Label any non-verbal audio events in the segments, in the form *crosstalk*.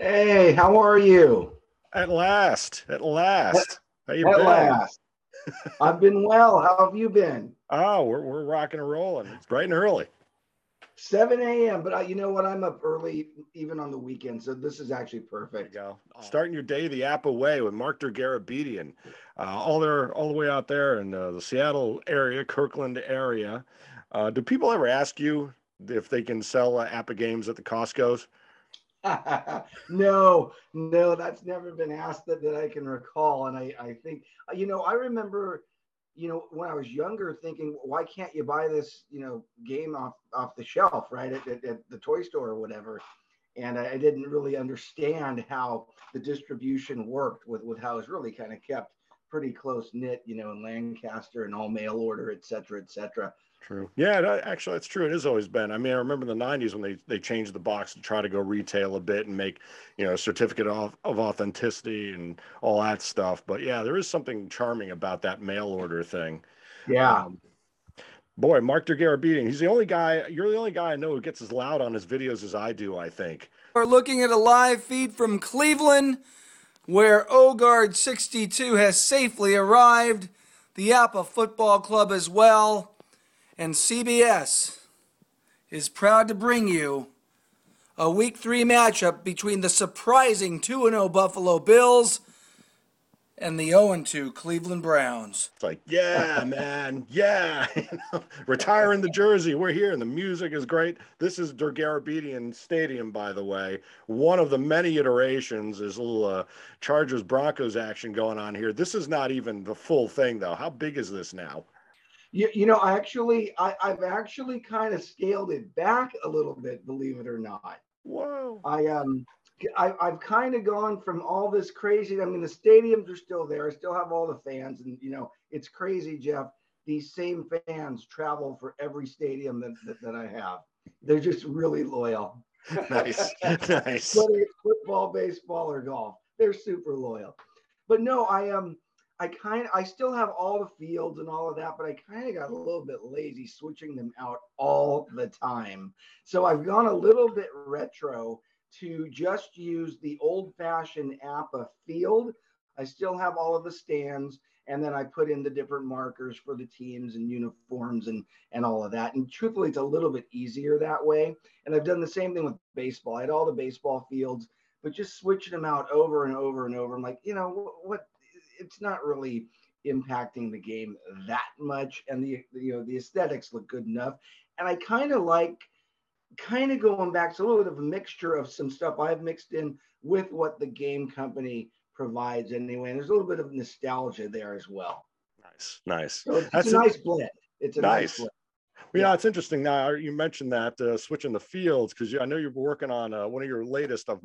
Hey, how are you? At last, at last. How you at been? last. I've been well. How have you been? Oh, we're, we're rocking and rolling. It's bright and early. 7 a.m. But I, you know what? I'm up early even on the weekend, so this is actually perfect. go. Starting your day the APBA way with Mark Dergarabedian. Uh, all there, all the way out there in uh, the Seattle area, Kirkland area. Uh, do people ever ask you if they can sell uh, APBA games at the Costco's? *laughs* no, no, that's never been asked that, that I can recall. And I, I think, you know, I remember, you know, when I was younger thinking, why can't you buy this, you know, game off, off the shelf, right? At, at, at the toy store or whatever. And I, I didn't really understand how the distribution worked with, with how it's really kind of kept pretty close knit, you know, in Lancaster and all mail order, et cetera, et cetera. True. Yeah, that, actually, that's true. It has always been. I mean, I remember in the '90s when they they changed the box to try to go retail a bit and make, you know, certificate of, of authenticity and all that stuff. But yeah, there is something charming about that mail order thing. Yeah. Um, boy, Mark Dergarabedian, he's the only guy. You're the only guy I know who gets as loud on his videos as I do. I think. We're looking at a live feed from Cleveland, where Ogard 62 has safely arrived. The APBA Football Club as well and CBS is proud to bring you a Week 3 matchup between the surprising 2 0 Buffalo Bills and the 0 2 Cleveland Browns. It's like, yeah, *laughs* man, yeah. *laughs* Retiring the jersey. We're here, and the music is great. This is Dergarabedian Stadium, by the way. One of the many iterations. There's a little uh, Chargers Broncos action going on here. This is not even the full thing, though. How big is this now? You, you know, I actually, I, I've actually kind of scaled it back a little bit, believe it or not. Whoa. I um, I, I've kind of gone from all this crazy. I mean, the stadiums are still there. I still have all the fans, and you know, it's crazy, Jeff. These same fans travel for every stadium that, that, that I have. They're just really loyal. *laughs* nice, *laughs* nice. Whether it's football, baseball, or golf, they're super loyal. But no, I um, I kind of, I still have all the fields and all of that, but I kind of got a little bit lazy switching them out all the time. So I've gone a little bit retro to just use the old fashioned APBA field. I still have all of the stands and then I put in the different markers for the teams and uniforms and and all of that. And truthfully, it's a little bit easier that way. And I've done the same thing with baseball. I had all the baseball fields, but just switching them out over and over and over. I'm like, you know, what it's not really impacting the game that much and the you know the aesthetics look good enough. And i kind of like kind of going back to a little bit of a mixture of some stuff i've mixed in with what the game company provides anyway and there's a little bit of nostalgia there as well. Nice nice. So it's, That's a nice blend. It's a nice, nice. blend. Well, yeah, it's interesting. Now you mentioned that uh, switching the fields because I know you're working on uh, one of your latest of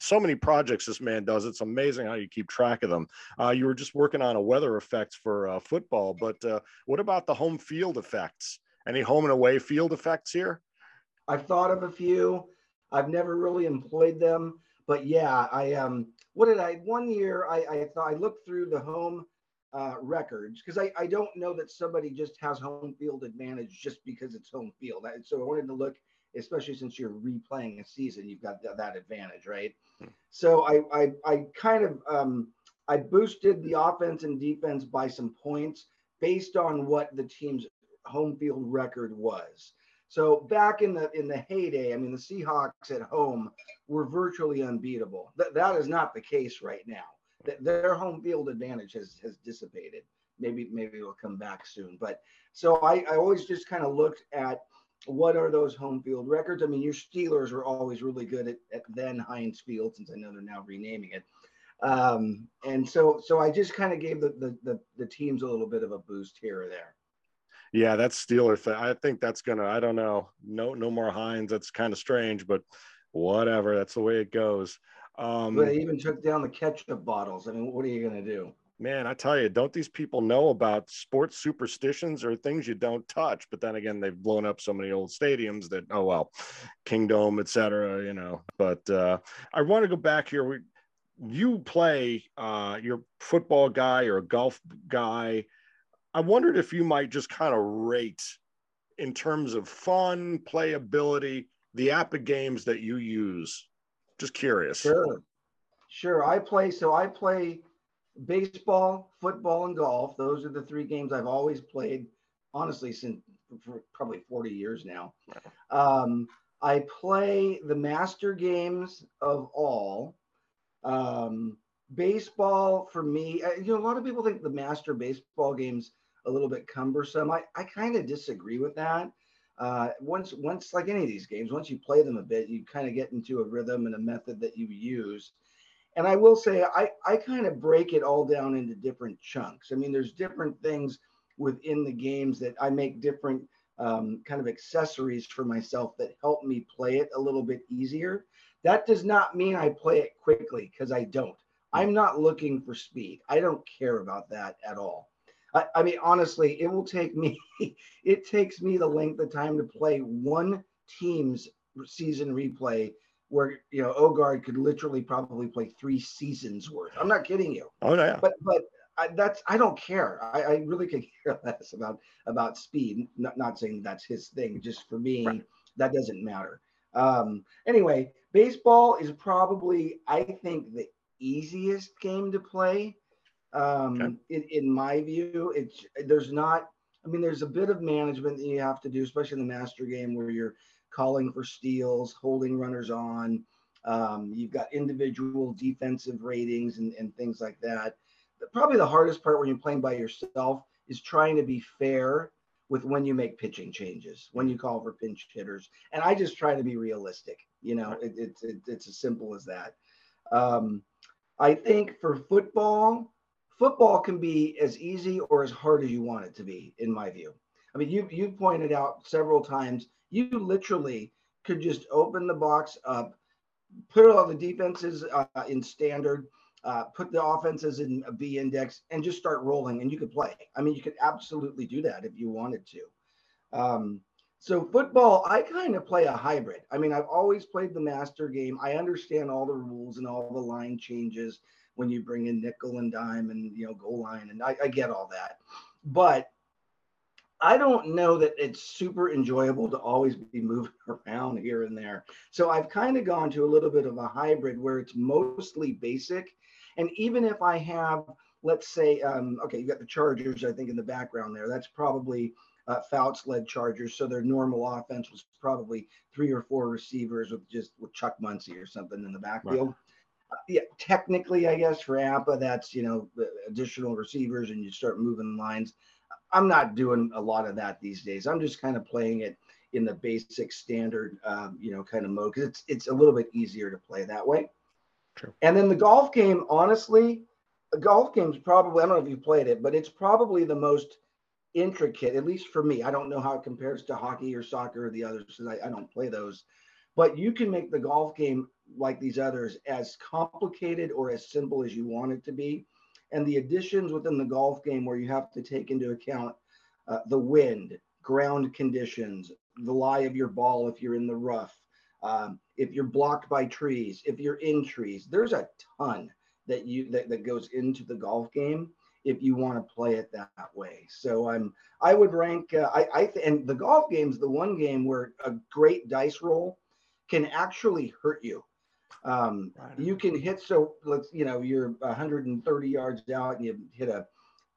so many projects. This man does. It's amazing how you keep track of them. Uh, you were just working on a weather effects for uh, football, but uh, what about the home field effects? Any home and away field effects here? I've thought of a few. I've never really employed them, but yeah, I um. What did I? One year, I I thought I looked through the home uh, records because I, I don't know that somebody just has home field advantage just because it's home field. I, so I wanted to look, especially since you're replaying a season, you've got th- that advantage, right? Hmm. So I, I, I kind of um, I boosted the offense and defense by some points based on what the team's home field record was. So back in the in the heyday, I mean the Seahawks at home were virtually unbeatable. That that is not the case right now their home field advantage has has dissipated. Maybe maybe it'll come back soon. But so I, I always just kind of looked at what are those home field records. I mean, your Steelers were always really good at, at then Heinz Field, since I know they're now renaming it. Um, and so so I just kind of gave the, the the the teams a little bit of a boost here or there. Yeah, that's Steeler thing. I think that's gonna. I don't know. No, no more Heinz. That's kind of strange, but whatever. That's the way it goes. Um, they even took down the ketchup bottles. I mean, what are you going to do? Man, I tell you, don't these people know about sports superstitions or things you don't touch? But then again, they've blown up so many old stadiums that, oh, well, Kingdome, et cetera, you know. But uh, I want to go back here. We, you play, uh, you're football guy or a golf guy. I wondered if you might just kind of rate in terms of fun, playability, the APBA games that you use Just curious. Sure. Sure. I play, so I play baseball, football, and golf. Those are the three games I've always played, honestly, since for probably 40 years now. Um, I play the master games of all. Um, baseball for me, uh, you know, a lot of people think the master baseball games a little bit cumbersome. I, I kind of disagree with that. Uh, once, once like any of these games, once you play them a bit, you kind of get into a rhythm and a method that you use. And I will say, I, I kind of break it all down into different chunks. I mean, there's different things within the games that I make different um, kind of accessories for myself that help me play it a little bit easier. That does not mean I play it quickly because I don't. I'm not looking for speed. I don't care about that at all. I, I mean, honestly, it will take me, *laughs* it takes me the length of time to play one team's season replay where you know Ogard could literally probably play three seasons worth. I'm not kidding you. Oh yeah. But but I, that's I don't care. I, I really could *laughs* care less about about speed. Not not saying that's his thing. Just for me, right. that doesn't matter. Um, anyway, baseball is probably I think the easiest game to play. Um, okay. in, in my view, it's there's not. I mean, there's a bit of management that you have to do, especially in the master game where you're calling for steals, holding runners on. Um, you've got individual defensive ratings and, and things like that. Probably the hardest part when you're playing by yourself is trying to be fair with when you make pitching changes, when you call for pinch hitters. And I just try to be realistic. You know, it, it, it it's as simple as that. Um, I think for football, football can be as easy or as hard as you want it to be, in my view. I mean, you you pointed out several times you literally could just open the box up, put all the defenses uh, in standard, uh, put the offenses in a B index, and just start rolling, and you could play. I mean, you could absolutely do that if you wanted to. Um, so football, I kind of play a hybrid. I mean, I've always played the master game. I understand all the rules and all the line changes when you bring in nickel and dime and you know goal line, and I, I get all that. But I don't know that it's super enjoyable to always be moving *laughs* around here and there. So I've kind of gone to a little bit of a hybrid where it's mostly basic. And even if I have, let's say, um, okay, you got the Chargers, I think, in the background there. That's probably uh, Fouts led Chargers. So their normal offense was probably three or four receivers with just with Chuck Muncie or something in the backfield. Right. Yeah, technically, I guess for APBA, that's you know additional receivers, and you start moving lines. I'm not doing a lot of that these days. I'm just kind of playing it in the basic standard, um, you know, kind of mode because it's it's a little bit easier to play that way. True. And then the golf game, honestly, a golf game's probably I don't know if you played it, but it's probably the most intricate, at least for me. I don't know how it compares to hockey or soccer or the others because I, I don't play those. But you can make the golf game like these others as complicated or as simple as you want it to be and the additions within the golf game where you have to take into account uh, the wind, ground conditions, the lie of your ball if you're in the rough, um, if you're blocked by trees, if you're in trees. There's a ton that you that, that goes into the golf game if you want to play it that, way. So I'm I would rank uh, I I th- and the golf game is the one game where a great dice roll can actually hurt you. Um, right. You can hit so let's you know you're 130 yards out and you hit a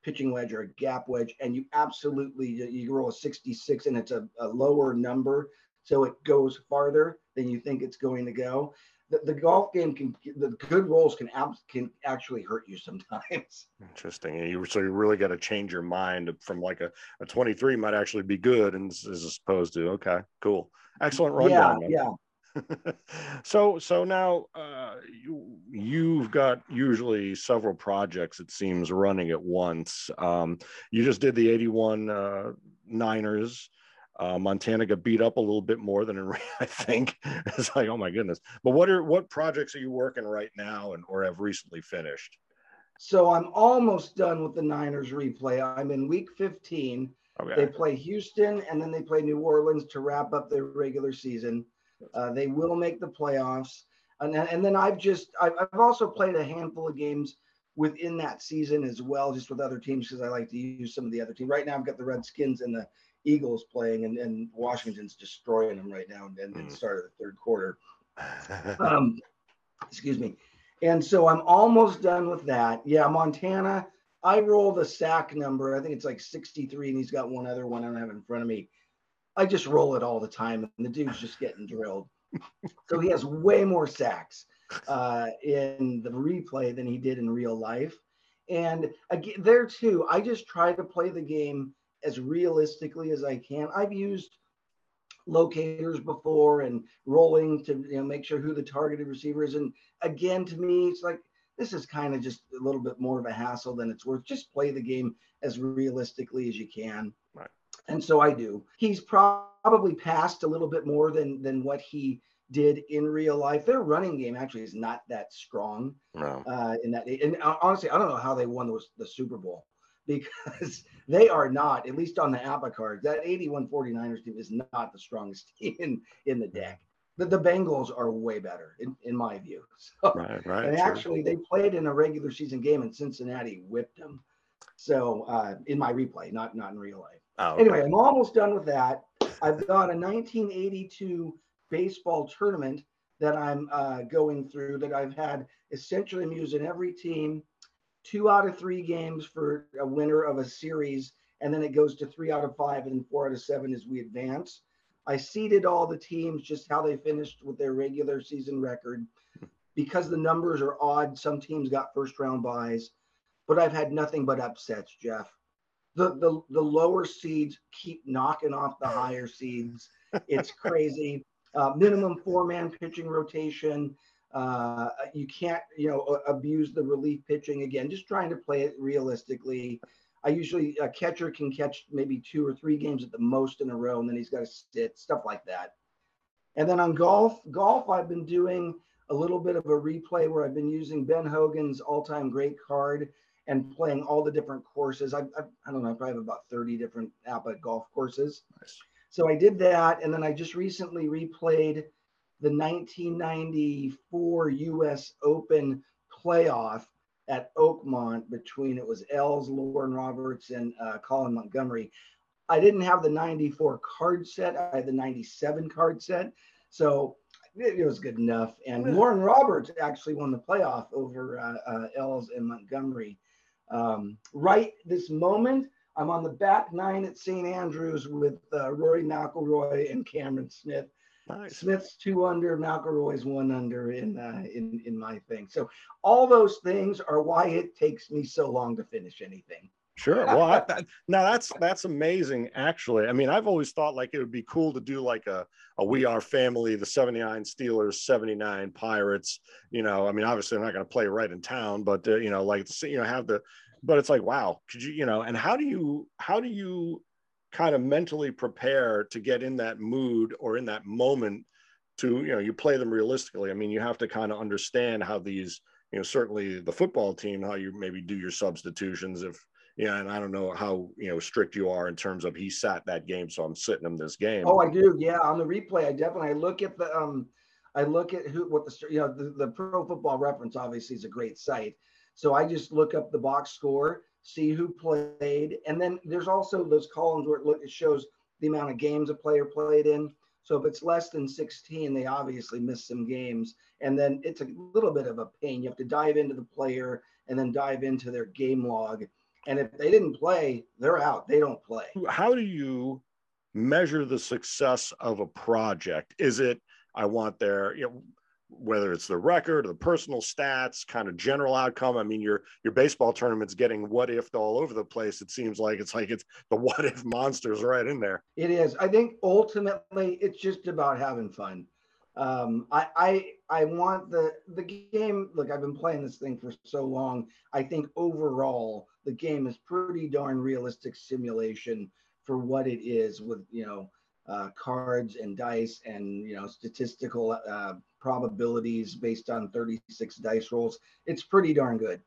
pitching wedge or a gap wedge, and you absolutely you roll a 66 and it's a, a lower number, so it goes farther than you think it's going to go. The, the golf game can the good rolls can can actually hurt you sometimes. *laughs* Interesting. And you so you really got to change your mind from like a, a 23 might actually be good and as opposed to okay, cool, excellent rundown. Yeah, yeah. *laughs* so so now uh, you you've got usually several projects it seems running at once. Um, you just did the 81 uh, niners. Uh, montana got beat up a little bit more than in, *laughs* i think. It's like oh my goodness. But what are what projects are you working right now and or have recently finished? So i'm almost done with the niners replay. I'm in week 15 okay. they play houston and then they play new orleans to wrap up their regular season uh, they will make the playoffs. And then, and then I've just, I've, I've also played a handful of games within that season as well, just with other teams because I like to use some of the other teams. Right now, I've got the Redskins and the Eagles playing, and, and Washington's destroying them right now and, and mm. the start of the third quarter. *laughs* Um, Excuse me. And so I'm almost done with that. Yeah, Montana. I roll the sack number. I think it's like 63, and he's got one other one I don't have in front of me. I just roll it all the time, and the dude's just getting drilled. so he has way more sacks uh, in the replay than he did in real life. And again, there too, I just try to play the game as realistically as I can. I've used locators before and rolling to you know make sure who the targeted receiver is. And again, to me, it's like this is kind of just a little bit more of a hassle than it's worth. Just play the game as realistically as you can. And so I do. He's probably passed a little bit more than than what he did in real life. Their running game actually is not that strong. No. Uh, in that, and honestly, I don't know how they won the, the Super Bowl *laughs* because they are not, at least on the APBA cards, that 81 49ers team is not the strongest team *laughs* in, in the deck. The, the Bengals are way better, in, in my view. *laughs* So, right, right. And sure. actually, they played in a regular season game, and Cincinnati whipped them. So, uh, in my replay, not not in real life. Oh, okay. Anyway, I'm almost done with that. I've got a 1982 baseball tournament that I'm uh, going through that I've had essentially I'm using every team two out of three games for a winner of a series, and then it goes to three out of five and four out of seven as we advance. I seeded all the teams just how they finished with their regular season record. Because the numbers are odd, some teams got first round buys, but I've had nothing but upsets, Jeff. The, the, the lower seeds keep knocking off the higher seeds. It's *laughs* crazy. Uh, minimum four man pitching rotation. Uh, you can't, you know, abuse the relief pitching again. Just trying to play it realistically. I usually a catcher can catch maybe two or three games at the most in a row, and then he's got to sit stuff like that. And then on golf, golf I've been doing a little bit of a replay where I've been using Ben Hogan's all-time great card and playing all the different courses. I, I, I don't know, I probably have about 30 different APBA golf courses. Nice. So I did that, and then I just recently replayed the 1994 U.S. Open playoff at Oakmont between it was Els, Loren Roberts, and uh, Colin Montgomerie. I didn't have the 94 card set. I had the 97 card set. So it, was good enough. And Loren Roberts actually won the playoff over uh, uh, Els and Montgomerie. Um, right this moment, I'm on the back nine at St. Andrews with uh, Rory McIlroy and Cameron Smith. Nice. Smith's two under, McIlroy's one under in uh, in in my thing. So all those things are why it takes me so long to finish anything. Sure. *laughs* Well, I, that, now that's that's amazing. Actually, I mean, I've always thought like it would be cool to do like a a We Are Family, the '79 Steelers, '79 Pirates. You know, I mean, obviously, they're not going to play right in town, but uh, you know, like you know, have the. But it's like, wow, could you, you know, and how do you how do you kind of mentally prepare to get in that mood or in that moment to you know you play them realistically i mean you have to kind of understand how these you know certainly the football team how you maybe do your substitutions if yeah and i don't know how you know strict you are in terms of he sat that game so i'm sitting him this game oh i do yeah on the replay i definitely I look at the um i look at who what the you know the, the pro football reference obviously is a great site so i just look up the box score see who played. And then there's also those columns where it, look, it shows the amount of games a player played in. So if it's less than 16, they obviously missed some games. And then it's a little bit of a pain. You have to dive into the player and then dive into their game log. And if they didn't play, they're out. They don't play. How do you measure the success of a project? Is it I want their, you know, whether it's the record or the personal stats, kind of general outcome. I mean, your your baseball tournament's getting what if all over the place. It seems like it's like it's the what if monsters right in there. It is. I think ultimately it's just about having fun. Um, I, I I want the the game. Look, I've been playing this thing for so long. I think overall the game is pretty darn realistic simulation for what it is with you know uh, cards and dice and you know statistical uh, probabilities based on 36 dice rolls. It's pretty darn good.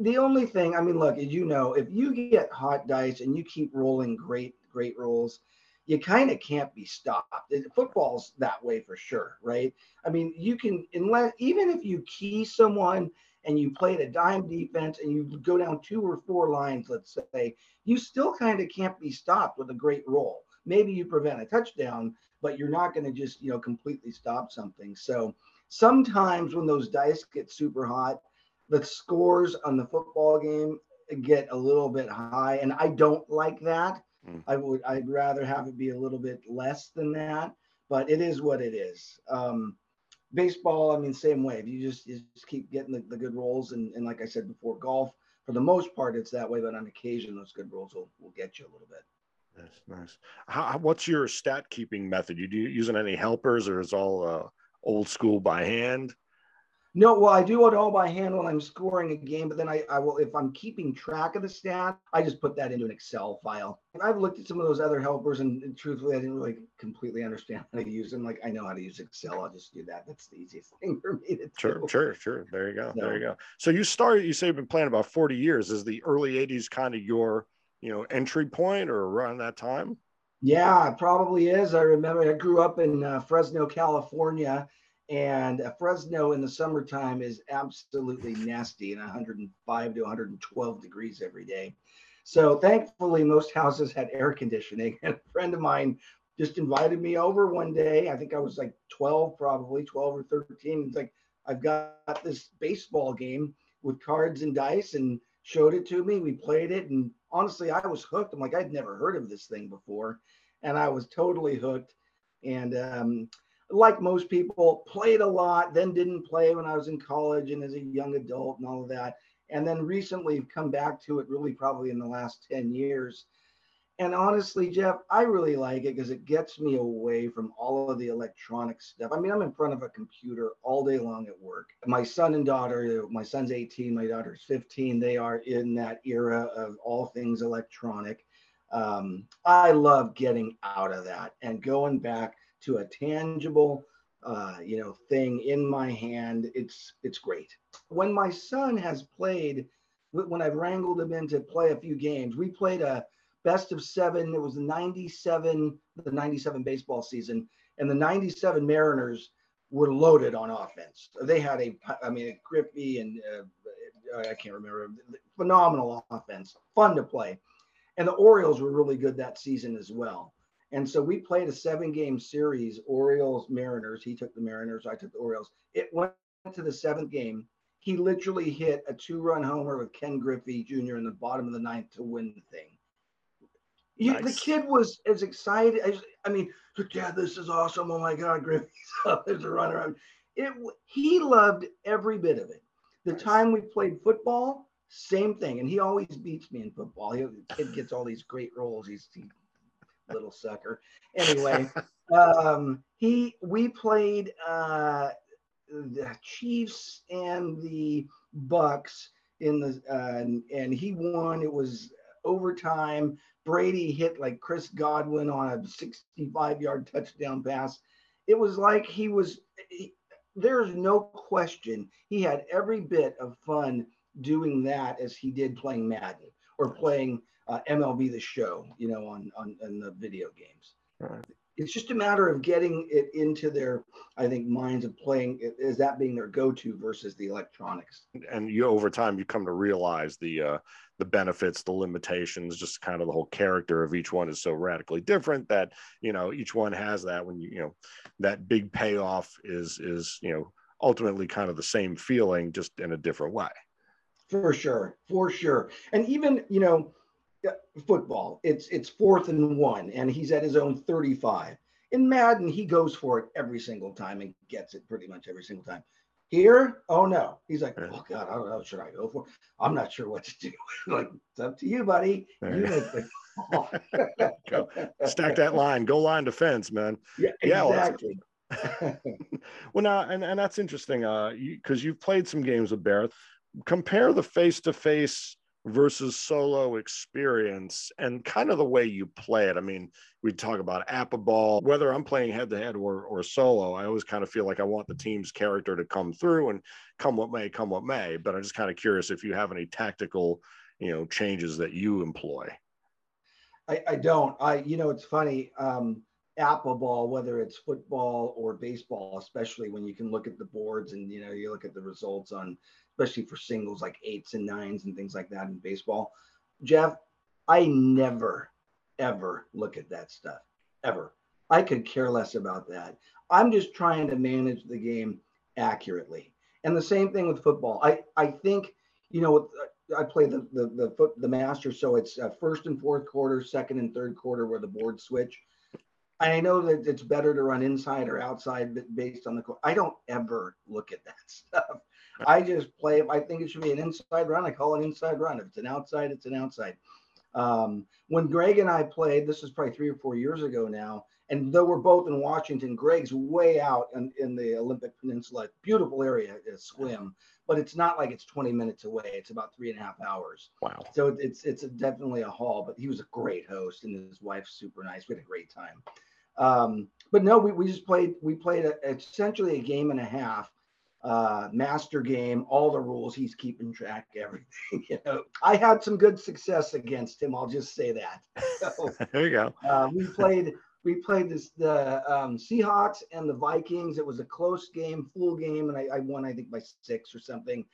The only thing, I mean, look, as you know, if you get hot dice and you keep rolling great, great rolls, you kind of can't be stopped. Football's that way for sure, right? I mean, you can, unless, even if you key someone and you play a dime defense and you go down two or four lines, let's say, you still kind of can't be stopped with a great roll. Maybe you prevent a touchdown, but you're not going to just you know completely stop something. So sometimes when those dice get super hot, the scores on the football game get a little bit high, and I don't like that. Mm. I would I'd rather have it be a little bit less than that, but it is what it is. Um, baseball, I mean, same way. If you just you just keep getting the, the good rolls, and, and like I said before, golf for the most part it's that way, but on occasion those good rolls will, will get you a little bit. Nice, nice. How, what's your stat keeping method? You do you using any helpers, or is all uh, old school by hand? No, well, I do it all by hand when I'm scoring a game, but then I, I will, if I'm keeping track of the stat, I just put that into an Excel file. And I've looked at some of those other helpers, and, and, truthfully, I didn't really completely understand how to use them. Like, I know how to use Excel. I'll just do that. That's the easiest thing for me to do. Sure, sure, sure. There you go. So, there you go. So you started, you say you've been playing about 40 years. Is the early 80s kind of your, you know, entry point or around that time? Yeah, it probably is. I remember I grew up in uh, Fresno, California and Fresno in the summertime is absolutely nasty and 105 to 112 degrees every day. So thankfully, most houses had air conditioning. And *laughs* a friend of mine just invited me over one day. I think I was like 12, probably 12 or 13. It's like, I've got this baseball game with cards and dice and showed it to me. We played it. And honestly, I was hooked. I'm like, I'd never heard of this thing before. And I was totally hooked. And um, like most people, played a lot, then didn't play when I was in college and as a young adult and all of that. And then recently come back to it really probably in the last 10 years. And honestly, Jeff, I really like it because it gets me away from all of the electronic stuff. I mean, I'm in front of a computer all day long at work. My son and daughter, my son's 18, my daughter's 15, they are in that era of all things electronic. Um, I love getting out of that and going back to a tangible uh, you know thing in my hand it's it's great. When my son has played when i've wrangled him in to play a few games we played a best of seven it was the 97 the 97 baseball season and the 97 mariners were loaded on offense. They had a i mean griffey and uh, i can't remember phenomenal offense fun to play. And the orioles were really good that season as well and so we played a seven game series, Orioles Mariners. He took the Mariners, I took the Orioles. It went to the seventh game. He literally hit a two run homer with Ken Griffey Jr. in the bottom of the ninth to win the thing. Nice. the kid was as excited as I mean, yeah, this is awesome. Oh my God, Griffey's *laughs* up. There's a runner. It he loved every bit of it. The nice. time we played football, same thing. And he always beats me in football. He, kid gets all these great rolls. He's he little sucker. Anyway, um, he we played uh, the Chiefs and the Bucs in the uh, and, and he won. It was overtime. Brady hit like Chris Godwin on a 65 yard touchdown pass. It was like he was. He, there's no question he had every bit of fun doing that as he did playing Madden or playing uh, MLB The Show, you know, on on, on the video games. Right. It's just a matter of getting it into their, I think, minds of playing is that being their go-to versus the electronics. And you over time you come to realize the uh, the benefits, the limitations, just kind of the whole character of each one is so radically different that you know each one has that when you you know that big payoff is is you know ultimately kind of the same feeling just in a different way. For sure, for sure, and even you know football. It's it's fourth and one, and he's at his own 35. In Madden, he goes for it every single time and gets it pretty much every single time. Here, oh no, he's like, oh god, I don't know, should I go for? It? I'm not sure what to do. *laughs* like, it's up to you, buddy. You *laughs* go. Stack that line, go line defense, man. Yeah, exactly. Yeah, *laughs* well, now, and, and that's interesting, uh, because you, you've played some games with Barrett. Compare the face-to-face versus solo experience and kind of the way you play it. I mean, we talk about APBA ball, whether I'm playing head to head or solo, I always kind of feel like I want the team's character to come through and come what may, come what may. But I'm just kind of curious if you have any tactical, you know, changes that you employ. I, I don't. I, you know, it's funny. Um, APBA ball, whether it's football or baseball, especially when you can look at the boards and you know you look at the results on especially for singles like eights and nines and things like that in baseball. Jeff, I never, ever look at that stuff, ever. I could care less about that. I'm just trying to manage the game accurately. And the same thing with football. I I think you know I play the the the foot the master, so it's uh, first and fourth quarter, second and third quarter where the board switch. And I know that it's better to run inside or outside based on the. I don't ever look at that *laughs* stuff. I just play. I think it should be an inside run. I call it inside run. If it's an outside, it's an outside. Um, when Greg and I played, this is probably three or four years ago now, and though we're both in Washington, Greg's way out in, in the Olympic Peninsula, beautiful area to swim, but it's not like it's 20 minutes away. It's about three and a half hours. Wow. So it's it's a, definitely a haul, but he was a great host and his wife's super nice. We had a great time. Um, but no, we, we just played, we played a, essentially a game and a half uh, master game, all the rules. He's keeping track everything. *laughs* You know, I had some good success against him. I'll just say that. *laughs* So, there you go. Uh, we played we played this the um, Seahawks and the Vikings. It was a close game, full game, and I, I won I think by six or something.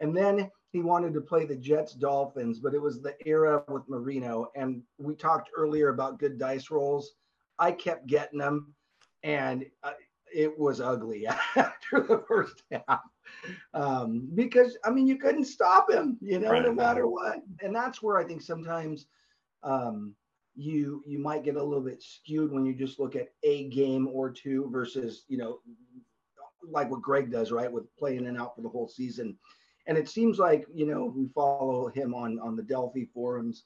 And then he wanted to play the Jets Dolphins, but it was the era with Marino. And we talked earlier about good dice rolls. I kept getting them, and uh, it was ugly *laughs* after the first half um, because I mean you couldn't stop him, you know, right. no matter what. And that's where I think sometimes um, you you might get a little bit skewed when you just look at a game or two versus you know like what Greg does, right, with playing in out for the whole season. And it seems like you know we follow him on on the Delphi forums.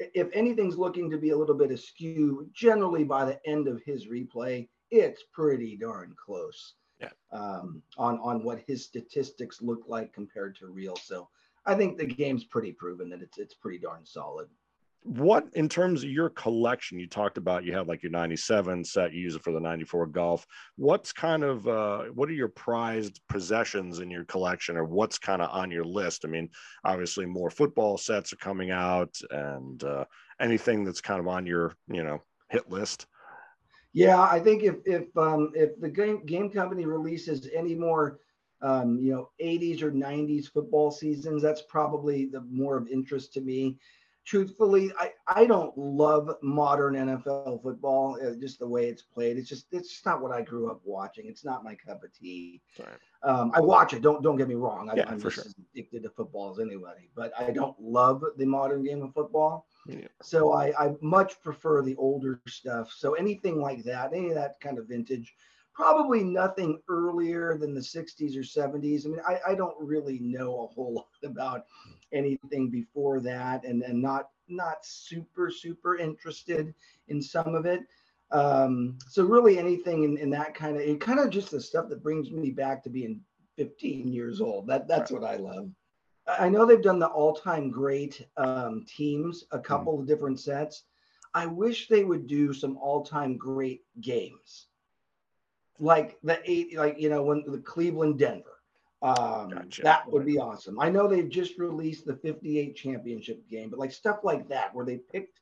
If anything's looking to be a little bit askew, generally by the end of his replay, it's pretty darn close yeah. um, on on what his statistics look like compared to real. So I think the game's pretty proven that it's it's pretty darn solid. What in terms of your collection? You talked about you had like your '97 set, you use it for the '94 golf. What's kind of uh, what are your prized possessions in your collection, or what's kind of on your list? I mean, obviously more football sets are coming out, and uh, anything that's kind of on your you know hit list. Yeah, I think if if um, if the game game company releases any more, um, you know, 80s or 90s football seasons, that's probably the more of interest to me. Truthfully, I, I don't love modern NFL football, uh, just the way it's played. It's just it's just not what I grew up watching. It's not my cup of tea. Um, I watch it. Don't don't get me wrong. I, yeah, I'm for just sure. as addicted to football as anybody, but I don't love the modern game of football. So I, I much prefer the older stuff. So anything like that, any of that kind of vintage, probably nothing earlier than the 60s or 70s. I mean, I, I don't really know a whole *laughs* lot about anything before that and, and not not super, super interested in some of it. Um, so really anything in, in that kind of it kind of just the stuff that brings me back to being 15 years old. That that's what I love. I know they've done the all-time great um, teams, a couple mm-hmm. of different sets. I wish they would do some all-time great games, like the eight, like you know, when the Cleveland Denver. Um, gotcha. That would be awesome. I know they've just released the 58 championship game, but like stuff like that, where they picked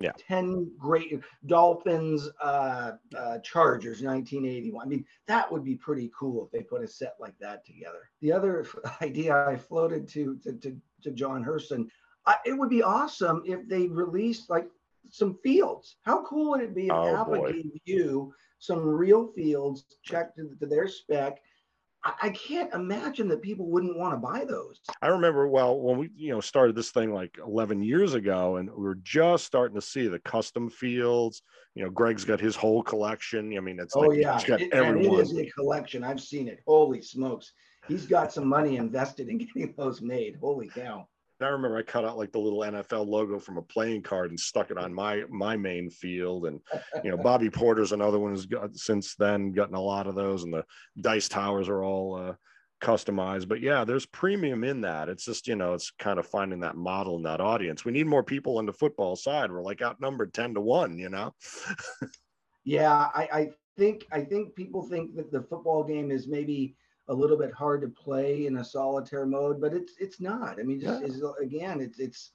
yeah. 10 great Dolphins, uh, uh, Chargers, 1981. I mean, that would be pretty cool if they put a set like that together. The other *laughs* idea I floated to, to, to, to John Herson, I, it would be awesome if they released like some fields. How cool would it be if oh, Apple boy. gave you some real fields checked to, to their spec I can't imagine that people wouldn't want to buy those. I remember well when we you know started this thing like 11 years ago, and we were just starting to see the custom fields. You know, Greg's got his whole collection. I mean, it's oh like yeah, he's got it, everyone. it is a collection. I've seen it. Holy smokes, he's got some money invested in *laughs* getting those made. Holy cow! I remember I cut out like the little NFL logo from a playing card and stuck it on my my main field. And you know, Bobby Porter's another one who's got since then gotten a lot of those, and the dice towers are all uh, customized. But yeah, there's premium in that. It's just you know, it's kind of finding that model and that audience. We need more people on the football side. We're like outnumbered ten to one. You know. *laughs* yeah, I, I think I think people think that the football game is maybe a little bit hard to play in a solitaire mode, but it's it's not. I mean, just yeah. again, it's it's.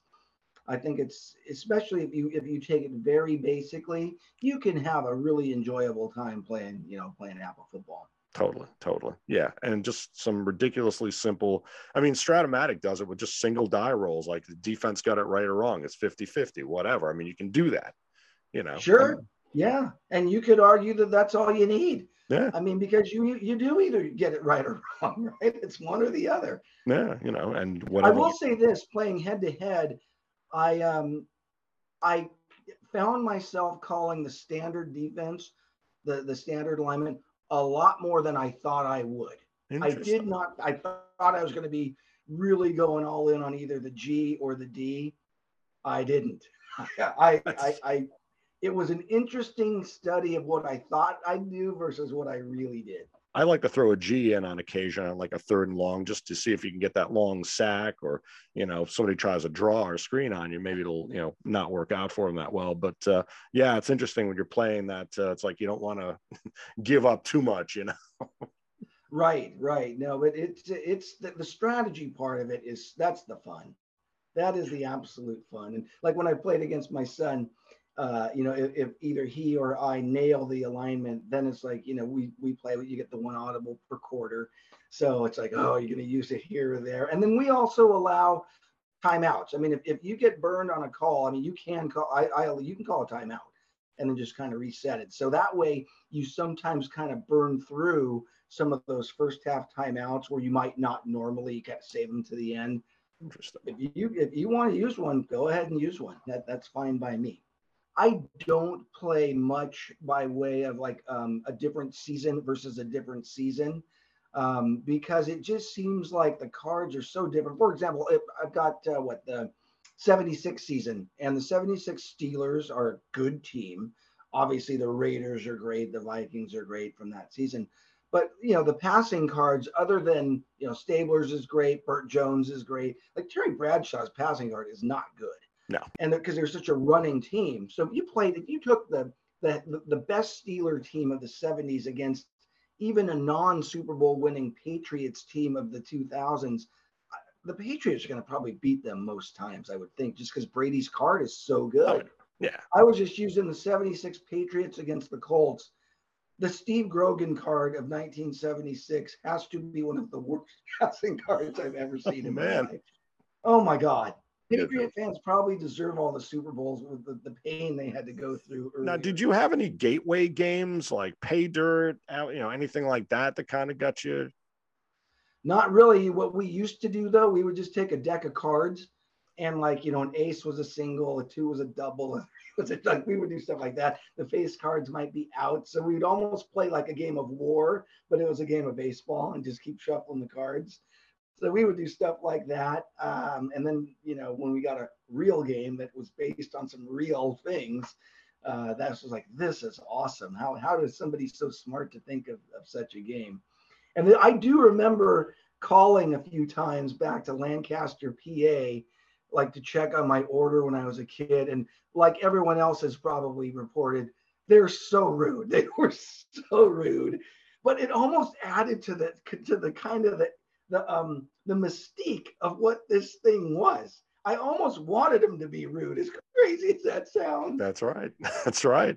I think it's especially if you if you take it very basically, you can have a really enjoyable time playing you know playing APBA football. Totally, totally, yeah, and just some ridiculously simple. I mean, Strat-O-Matic does it with just single die rolls. Like the defense got it right or wrong. It's 50-50, whatever. I mean, you can do that. You know, sure. Yeah, and you could argue that that's all you need. Yeah. I mean, because you you do either get it right or *laughs* wrong, right? It's one or the other. Yeah, you know, and whatever. I will say this: playing head to head, I um, I found myself calling the standard defense, the the standard alignment, a lot more than I thought I would. I did not. I thought I was going to be really going all in on either the G or the D. I didn't. *laughs* I, I, I, it was an interesting study of what I thought I knew versus what I really did. I like to throw a G in on occasion on like a third and long just to see if you can get that long sack or, you know, if somebody tries a draw or screen on you, maybe it'll, you know, not work out for them that well. But uh, yeah, it's interesting when you're playing that. Uh, it's like you don't want to *laughs* give up too much, you know. Right, right. No, but it's it's the, the strategy part of it is that's the fun. That is the absolute fun. And like when I played against my son, uh, you know, if, if either he or I nail the alignment, then it's like, you know, we we play you get the one audible per quarter. So it's like, oh, you're gonna use it here or there. And then we also allow timeouts. I mean, if, if you get burned on a call, I mean, you can call I, I you can call a timeout and then just kind of reset it. So that way you sometimes kind of burn through some of those first half timeouts where you might not normally you kind of save them to the end. Interesting. If you if you want to use one, go ahead and use one. That that's fine by me. I don't play much by way of like um, a different season versus a different season um, because it just seems like the cards are so different. For example, if I've got uh, what the 76 season and the 76 Steelers are a good team. Obviously, the Raiders are great, the Vikings are great from that season. But you know, the passing cards, other than you know, Stabler's is great, Bert Jones is great. Like Terry Bradshaw's passing card is not good. No. And because they're such a running team. So if you played, if you took the the the best Steeler team of the 70s against even a non-Super Bowl winning Patriots team of the 2000s, uh, the Patriots are going to probably beat them most times, I would think, just because Brady's card is so good. Yeah. I was just using the 76 Patriots against the Colts. The Steve Grogan card of 1976 has to be one of the worst *laughs* passing cards I've ever seen in my Man. life. Oh my God. Patriot fans probably deserve all the Super Bowls with the, the pain they had to go through. Now, did you have any gateway games like pay dirt, you know, anything like that that kind of got you? Not really. What we used to do though, we would just take a deck of cards and like, you know, an ace was a single, a two was a double, *laughs* a was a like we would do stuff like that. The face cards might be out. So we'd almost play like a game of war, but it was a game of baseball and just keep shuffling the cards. So we would do stuff like that. Um, and then, you know, when we got a real game that was based on some real things, uh, that was like, this is awesome. How, how does somebody so smart to think of, of such a game? And then I do remember calling a few times back to Lancaster, PA, like to check on my order when I was a kid. And like everyone else has probably reported, they're so rude. *laughs* They were so rude. But it almost added to the to the kind of the the um the mystique of what this thing was. I almost wanted him to be rude, as crazy as that sounds. That's right. *laughs* That's right.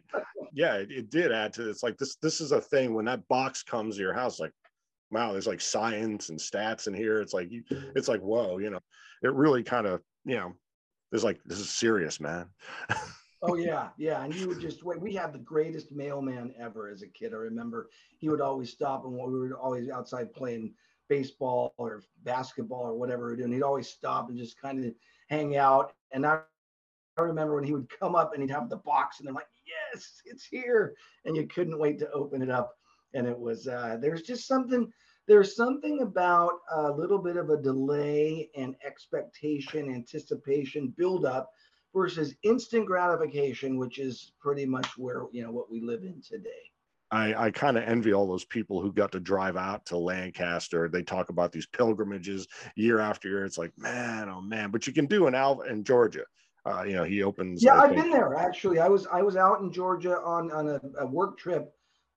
Yeah, it, it did add to it's like this. This is a thing when that box comes to your house, like, wow, there's like science and stats in here. It's like you, it's like whoa, you know, it really kind of, you know, there's like this is serious, man. *laughs* Oh yeah, yeah. And you would just wait. We had the greatest mailman ever as a kid. I remember he would always stop and we were always outside playing baseball or basketball or whatever doing. He'd always stop and just kind of hang out. And I, I remember when he would come up and he'd have the box and I'm like, yes, it's here. And you couldn't wait to open it up. And it was uh there's just something there's something about a little bit of a delay and expectation, anticipation, build up versus instant gratification, which is pretty much where you know what we live in today. I, I kind of envy all those people who got to drive out to Lancaster. They talk about these pilgrimages year after year. It's like, man, oh man. But you can do an Alva in Georgia. Uh, you know, he opens. Yeah, I I've been there actually. I was I was out in Georgia on on a, a work trip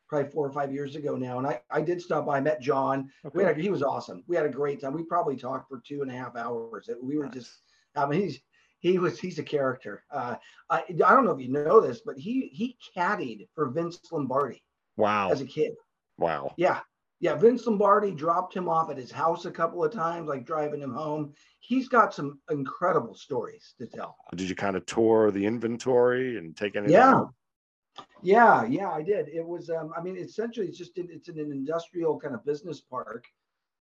probably four or five years ago now, and I I did stop by. I met John. We had a, he was awesome. We had a great time. We probably talked for two and a half hours. We were Nice. just I mean he's he was he's a character. Uh, I I don't know if you know this, but he he caddied for Vince Lombardi Wow. as a kid. Wow. Yeah. Yeah. Vince Lombardi dropped him off at his house a couple of times, like driving him home. He's got some incredible stories to tell. Did you kind of tour the inventory and take anything? Yeah. out? Yeah, yeah, I did. It was, um, I mean, essentially, it's just it's in an industrial kind of business park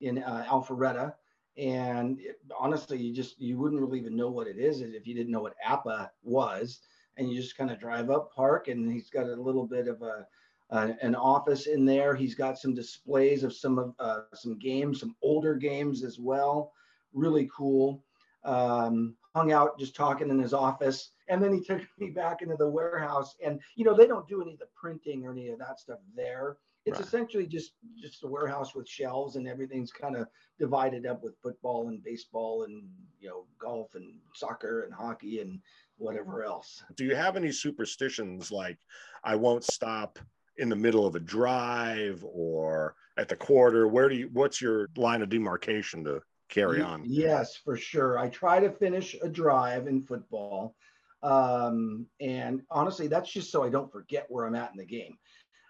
in uh, Alpharetta, and it, honestly, you just you wouldn't really even know what it is if you didn't know what APBA was, and you just kind of drive up park, and he's got a little bit of a uh, an office in there. He's got some displays of some of uh, some games, some older games as well. Really cool. Um, hung out just talking in his office, and then he took *laughs* me back into the warehouse. And you know they don't do any of the printing or any of that stuff there. It's right. essentially just just a warehouse with shelves, and everything's kind of divided up with football and baseball and you know golf and soccer and hockey and whatever else. Do you have any superstitions like I won't stop in the middle of a drive or at the quarter? Where do you, what's your line of demarcation to carry on? Yes, for sure. I try to finish a drive in football. Um, and honestly, that's just so I don't forget where I'm at in the game.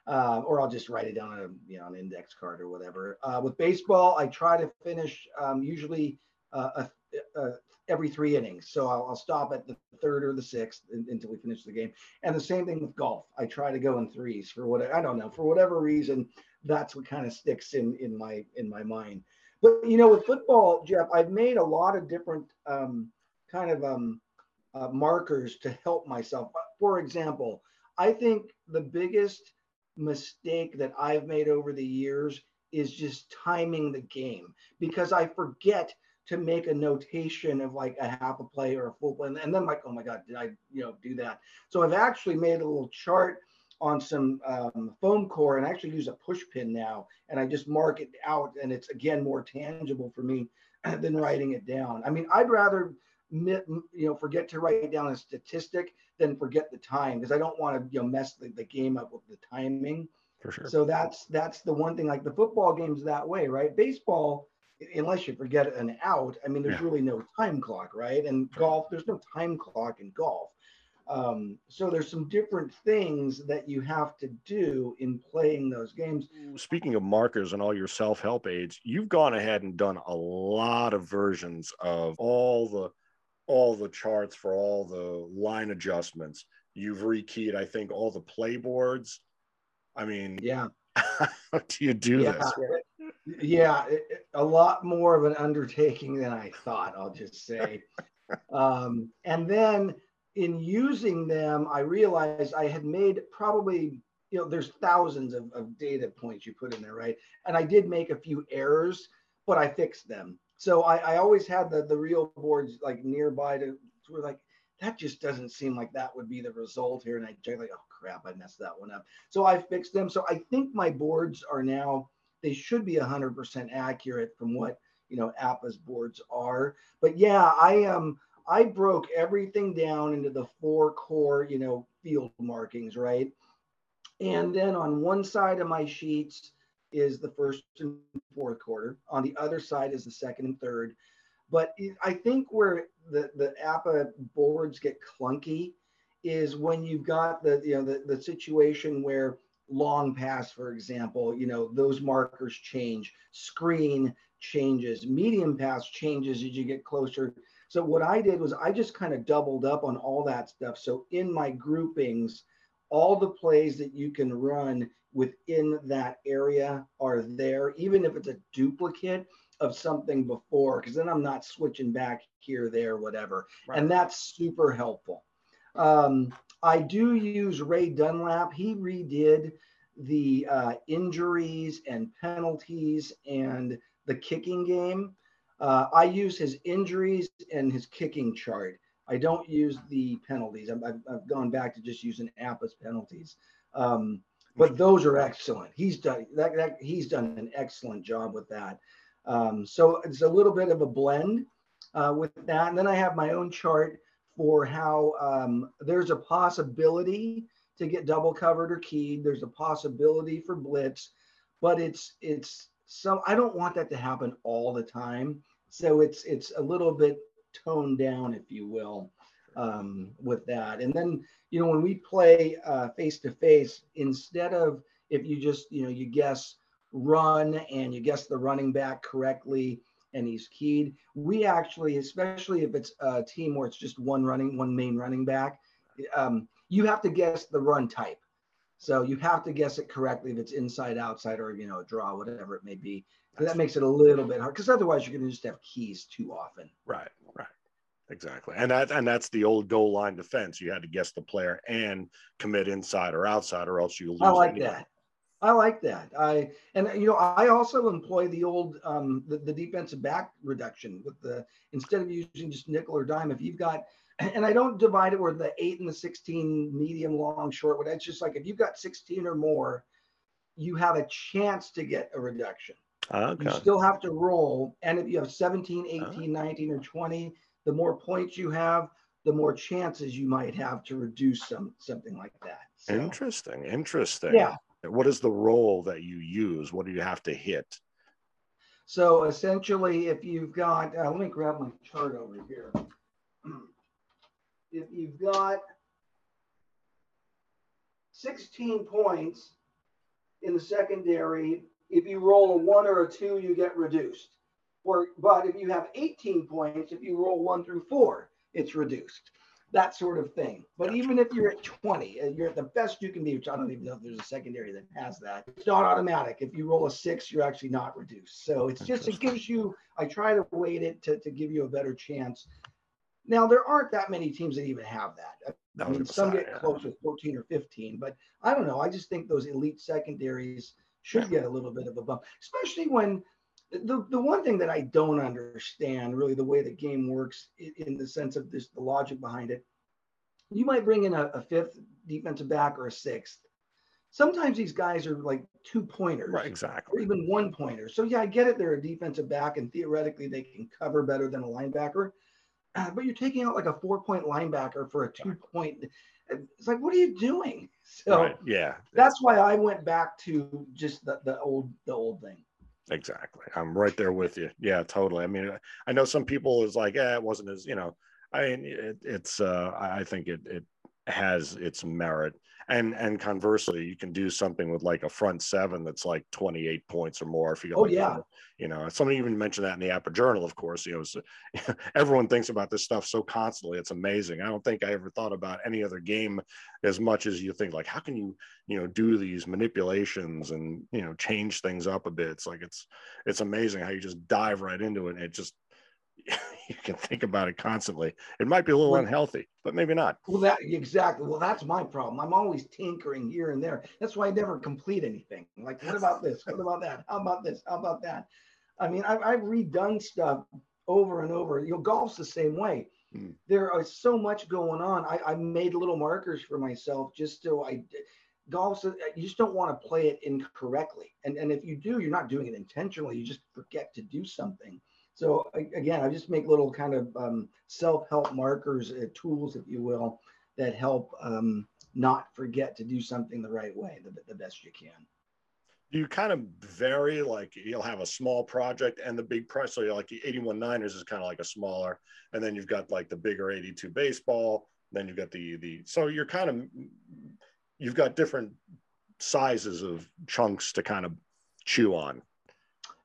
Uh, or I'll just write it down on a you know an index card or whatever. Uh, with baseball, I try to finish um, usually uh, a, a every three innings. So I'll, I'll, stop at the third or the sixth until we finish the game. And the same thing with golf. I try to go in threes for what I don't know for whatever reason. That's what kind of sticks in in my in my mind. But you know, with football, Jeff, I've made a lot of different um, kind of um, uh, markers to help myself. For example, I think the biggest mistake that I've made over the years is just timing the game because I forget to make a notation of like a half a play or a full play. And then like, oh my God, did I, you know, do that? So I've actually made a little chart on some um, foam core and I actually use a push pin now. And I just mark it out and it's again, more tangible for me *clears throat* than writing it down. I mean, I'd rather, you know, forget to write down a statistic than forget the time because I don't want to, you know, mess the, the game up with the timing. For sure. So that's, that's the one thing like the football game's that way, right? Baseball, unless you forget an out, I mean, there's yeah. really no time clock, right? And golf, there's no time clock in golf. Um, so there's some different things that you have to do in playing those games. Speaking of markers and all your self-help aids, you've gone ahead and done a lot of versions of all the all the charts for all the line adjustments. You've rekeyed, I think, all the playboards. I mean, yeah. *laughs* how do you do yeah. this? Yeah, it, a lot more of an undertaking than I thought, I'll just say. *laughs* um, and then in using them, I realized I had made probably, you know, there's thousands of, of data points you put in there, right? And I did make a few errors, but I fixed them. So I, I always had the, the real boards like nearby to, to like, that just doesn't seem like that would be the result here. And I checked like, oh crap, I messed that one up. So I fixed them. So I think my boards are now they should be 100% accurate from what you know APBA's boards are. But yeah, I am. Um, I broke everything down into the four core, you know, field markings, right? And then on one side of my sheets is the first and fourth quarter. On the other side is the second and third. But I think where the the APBA boards get clunky is when you've got the you know the, the situation where long pass, for example, you know, those markers change. Screen changes. Medium pass changes as you get closer. So what I did was I just kind of doubled up on all that stuff. So in my groupings, all the plays that you can run within that area are there, even if it's a duplicate of something before, because then I'm not switching back here, there, whatever. Right. And that's super helpful. Um, I do use Ray Dunlap. He redid the uh, injuries and penalties and the kicking game. Uh, I use his injuries and his kicking chart. I don't use the penalties. I've, I've, gone back to just using APBA's penalties. Um, but those are excellent. He's done that, that, He's done an excellent job with that. Um, so it's a little bit of a blend uh, with that. And then I have my own chart for how um, there's a possibility to get double covered or keyed. There's a possibility for blitz, but it's it's so I don't want that to happen all the time. So it's it's a little bit toned down, if you will, um, with that. And then you know when we play face to face, instead of if you just you know you guess run and you guess the running back correctly and he's keyed. We actually, especially if it's a team where it's just one running, one main running back, um, you have to guess the run type. So you have to guess it correctly if it's inside, outside, or you know, a draw, whatever it may be. So that makes it a little bit hard because otherwise you're going to just have keys too often. Right, right, exactly. And that and that's the old goal line defense. You had to guess the player and commit inside or outside, or else you lose. I like anyway. that. I like that. I and you know I also employ the old um, the, the defensive back reduction with the instead of using just nickel or dime. If you've got *clears throat* and I don't divide it where the eight and the sixteen medium, long, short. But it's just like if you've got sixteen or more, you have a chance to get a reduction. Okay. You still have to roll. And if you have 17, 18, 19, or 20, the more points you have, the more chances you might have to reduce some something like that. So, Interesting. Interesting. yeah. What is the role that you use? What do you have to hit? So essentially, if you've got, uh, let me grab my chart over here. *clears throat* If you've got 16 points in the secondary, if you roll a one or a two, you get reduced. Or, but if you have 18 points, if you roll one through four, it's reduced. That sort of thing. But even if you're at 20, uh, you're at the best you can be, which I don't even know if there's a secondary that has that. It's not automatic. If you roll a six, you're actually not reduced. So it's just, it gives you, I try to weight it to, to give you a better chance. Now, there aren't that many teams that even have that. I mean, some get yeah. close with 14 or 15, but I don't know. I just think those elite secondaries should get a little bit of a bump, especially when the, the one thing that I don't understand really the way the game works i- in the sense of this, the logic behind it. You might bring in a, a fifth defensive back or a sixth. Sometimes these guys are like two pointers Right. Exactly, or even one pointer. So yeah, I get it. They're a defensive back, and theoretically they can cover better than a linebacker. Uh, *clears throat* but you're taking out like a four-point linebacker for a two-point. It's like, what are you doing? *laughs* So right. Yeah. that's why I went back to just the, the old the old thing. Exactly. I'm right there with you. Yeah, totally. I mean, I know some people is like, yeah, it wasn't as, you know, I mean, it, it's, uh, I think it, it has its merit. And, and conversely, you can do something with like a front seven that's like 28 points or more. If you, Oh, like, yeah. you know, somebody even mentioned that in the APBA Journal, of course, you know, so, *laughs* everyone thinks about this stuff so constantly. It's amazing. I don't think I ever thought about any other game as much as you think like, how can you, you know, do these manipulations and, you know, change things up a bit. It's like, it's, it's amazing how you just dive right into it and it just *laughs* you can think about it constantly it might be a little unhealthy but maybe not Well, that exactly. Well, that's my problem. I'm always tinkering here and there. That's why I never complete anything. Like, what about this? What about that? How about this? How about that? I mean, I've, I've redone stuff over and over. You know, golf's the same way. Hmm. There is so much going on. I, I made little markers for myself just so I. Golf's you just don't want to play it incorrectly, and and if you do, you're not doing it intentionally. You just forget to do something. So again, I just make little kind of um, self-help markers, uh, tools, if you will, that help um, not forget to do something the right way, the, the best you can. you kind of vary like you'll have a small project and the big price so you're like the 81 niners is kind of like a smaller and then you've got like the bigger 82 baseball then you've got the the so you're kind of you've got different sizes of chunks to kind of chew on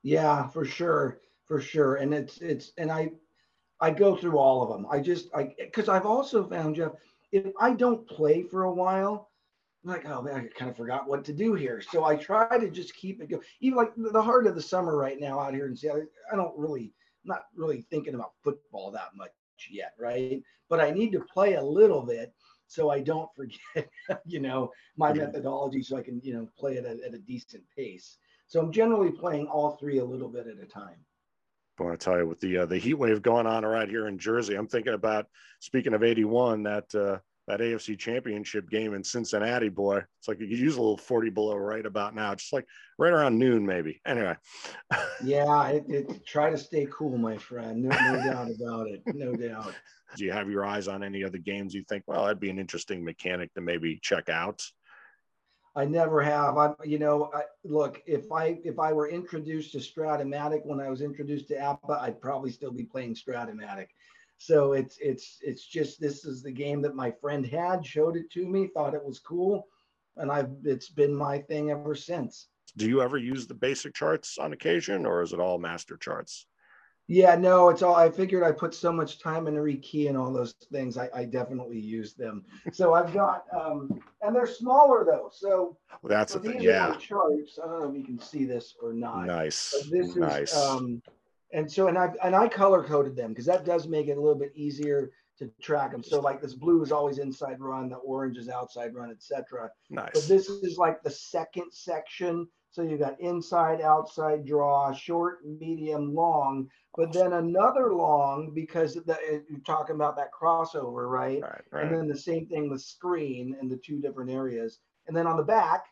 Yeah, for sure, for sure. And it's it's and I I go through all of them. I just I because I've also found Jeff, if I don't play for a while, I'm like oh man, I kind of forgot what to do here. So I try to just keep it going. Even like the heart of the summer right now out here in Seattle, I don't really I'm not really thinking about football that much yet, right? But I need to play a little bit so I don't *laughs* forget, you know, my Mhm. methodology so I can, you know, play it at, at a decent pace. So I'm generally playing all three a little bit at a time. I want to tell you with the uh, the heat wave going on around here in Jersey. I'm thinking about speaking of 81 that uh, that AFC Championship game in Cincinnati, boy. It's like you could use a little 40 below right about now, just like right around noon, maybe. Anyway, *laughs* Yeah, it, it, try to stay cool, my friend. No, no *laughs* doubt about it. No doubt. do you have your eyes on any other games you think, well, that'd be an interesting mechanic to maybe check out? I never have. I'm, you know, I, look, if I if I were introduced to Strat-O-Matic when I was introduced to APBA, I'd probably still be playing Strat-O-Matic. So it's it's it's just this is the game that my friend had, showed it to me, thought it was cool, and I've it's been my thing ever since. Do you ever use the basic charts on occasion, or is it all master charts? Yeah, no, it's all. I figured I put so much time into rekey and all those things. I, I definitely use them. So I've got, um, and they're smaller though. So Well, that's so the thing. Yeah. charts. I don't know if you can see this or not. Nice. But this nice. is, um, and so and I and I color coded them because that does make it a little bit easier to track them. So like this blue is always inside run, the orange is outside run, etc. But nice. this is like the second section. So you got inside, outside draw, short, medium, long, but then another long because the, uh, you're talking about that crossover, right? right. And then the same thing with screen in the two different areas. And then on the back,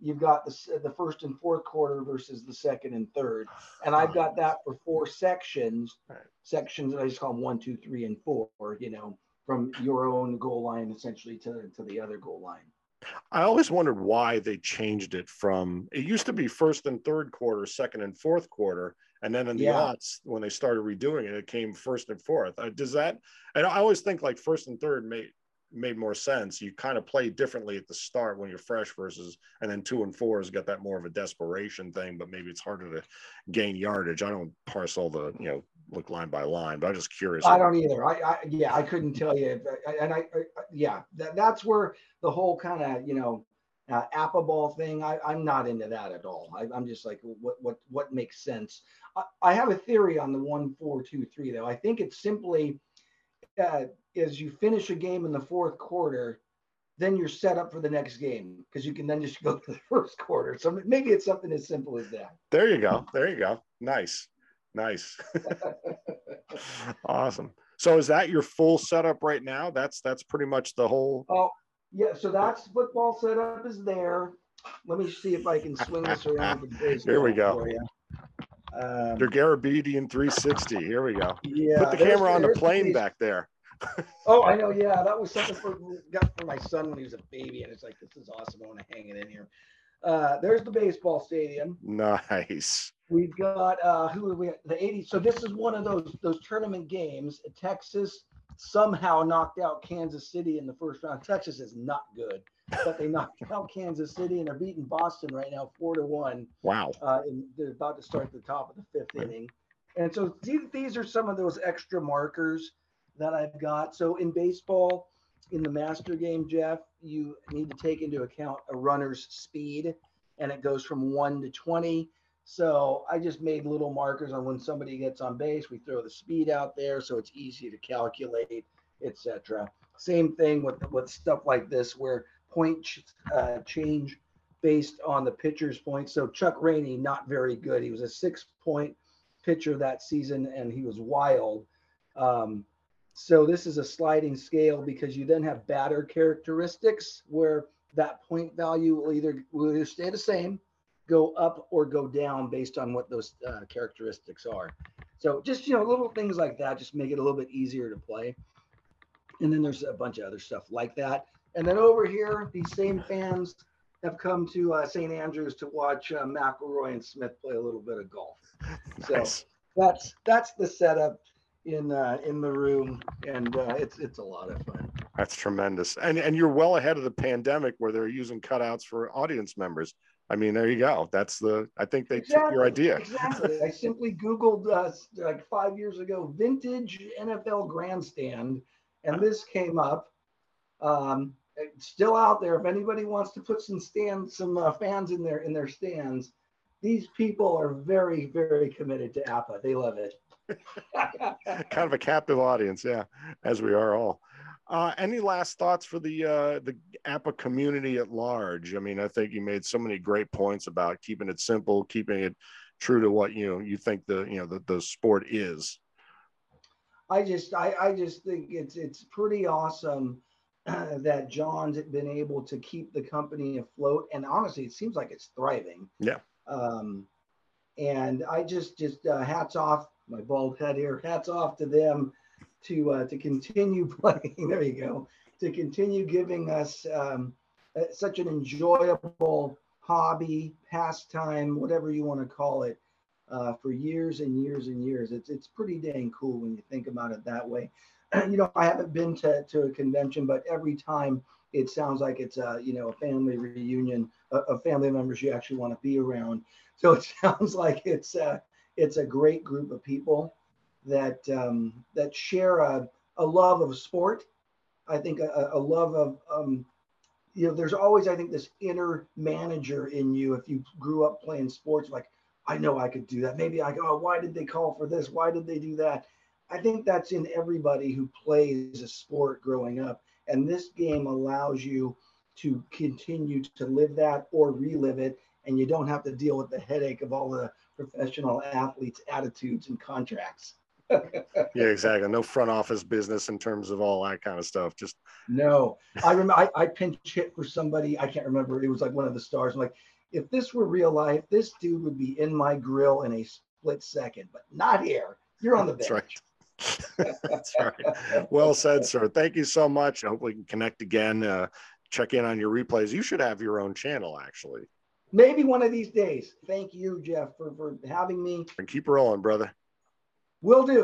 you've got the, the first and fourth quarter versus the second and third. And I've got that for four sections. Right. Sections, I just call them one, two, three, and four, you know, from your own goal line essentially to, to the other goal line. I always wondered why they changed it from it used to be first and third quarter, second and fourth quarter, and then in the Yeah. aughts when they started redoing it, it came first and fourth. Uh, does that? And I always think like first and third made made more sense. You kind of play differently at the start when you're fresh versus, and then two and four has got that more of a desperation thing, but maybe it's harder to gain yardage. I don't parse all the you know look line by line, but I'm just curious. I don't either. I, I yeah, I couldn't tell you. If, and I, I yeah, that, that's where the whole kind of you know uh, apple ball thing. I, I'm not into that at all. I, I'm just like what what what makes sense. I, I have a theory on the one four two three though. I think it's simply uh, as you finish a game in the fourth quarter, then you're set up for the next game because you can then just go *laughs* to the first quarter. So maybe it's something as simple as that. There you go. There you go. Nice. Nice. *laughs* *laughs* awesome. So is that your full setup right now? That's that's pretty much the whole Oh, yeah. So that's football setup is there. Let me see if I can swing this around. for *laughs* Here we go. for you. Um, your Garabedian 360. Here we go. yeah. Put the camera on the plane base- back there. Oh, I know. Yeah, that was something for got for my son when he was a baby, and it's like this is awesome. I want to hang it in here. Uh, there's the baseball stadium. Nice. We've got uh, who are we? The 80. So this is one of those those tournament games. Texas somehow knocked out Kansas City in the first round. Texas is not good, but they *laughs* knocked out Kansas City and are beating Boston right now, four to one. Wow. Uh, and they're about to start the top of the fifth inning. And so these, these are some of those extra markers that I've got. So in baseball, in the master game, Jeff, you need to take into account a runner's speed, and it goes from one to 20. So I just made little markers on when somebody gets on base. We throw the speed out there, so it's easy to calculate, etc. Same thing with with stuff like this, where point ch- uh, change based on the pitcher's points. So Chuck Rainey, not very good. He was a six point pitcher that season, and he was wild. Um, so this is a sliding scale because you then have batter characteristics where that point value will either will either stay the same, go up, or go down based on what those uh, characteristics are. So just you know little things like that just make it a little bit easier to play. And then there's a bunch of other stuff like that. And then over here, these same fans have come to uh, St. Andrews to watch uh, McElroy and Smith play a little bit of golf. So *laughs* Nice. that's that's the setup in uh, in the room, and uh, it's it's a lot of fun. That's tremendous. And and you're well ahead of the pandemic where they're using cutouts for audience members. I mean, there you go. That's the I think they took your idea. Exactly. I simply Googled uh, like five years ago vintage NFL grandstand, and this came up. Um, it's still out there. If anybody wants to put some stands, some uh, fans in their in their stands, these people are very very committed to APBA. They love it. *laughs* kind of a captive audience, yeah, as we are all. Uh, any last thoughts for the uh, the APBA community at large? I mean, I think you made so many great points about keeping it simple, keeping it true to what you know you think the you know the, the sport is. I just I, I just think it's it's pretty awesome *clears throat* that John's been able to keep the company afloat, and honestly, it seems like it's thriving. Yeah. Um, and I just just uh, hats off my bald head here. Hats off to them to uh, to continue *laughs* playing. there you go. To continue giving us um, uh, such an enjoyable hobby, pastime, whatever you want to call it, uh, for years and years and years. It's it's pretty dang cool when you think about it that way. *clears throat* you know, I haven't been to, to a convention, but every time it sounds like it's a you know a family reunion of family members you actually want to be around. So it *laughs* sounds like it's uh, it's a great group of people that um, that share a, a love of sport. I think a, a love of um, you know, there's always I think this inner manager in you if you grew up playing sports like I know I could do that. Maybe I go, oh, why did they call for this? Why did they do that? I think that's in everybody who plays a sport growing up. And this game allows you to continue to live that or relive it. And you don't have to deal with the headache of all the professional athletes' attitudes and contracts. *laughs* yeah, exactly. No front office business in terms of all that kind of stuff. Just no. I remember I, I pinch hit for somebody. I can't remember. It was like one of the stars. I'm like, if this were real life, this dude would be in my grill in a split second, but not here. You're on the bench. That's right. *laughs* That's right. Well said, sir. Thank you so much. I hope we can connect again. Uh, check in on your replays. You should have your own channel, actually. Maybe one of these days. Thank you, Jeff, for, for having me. And keep rolling, brother. Will do.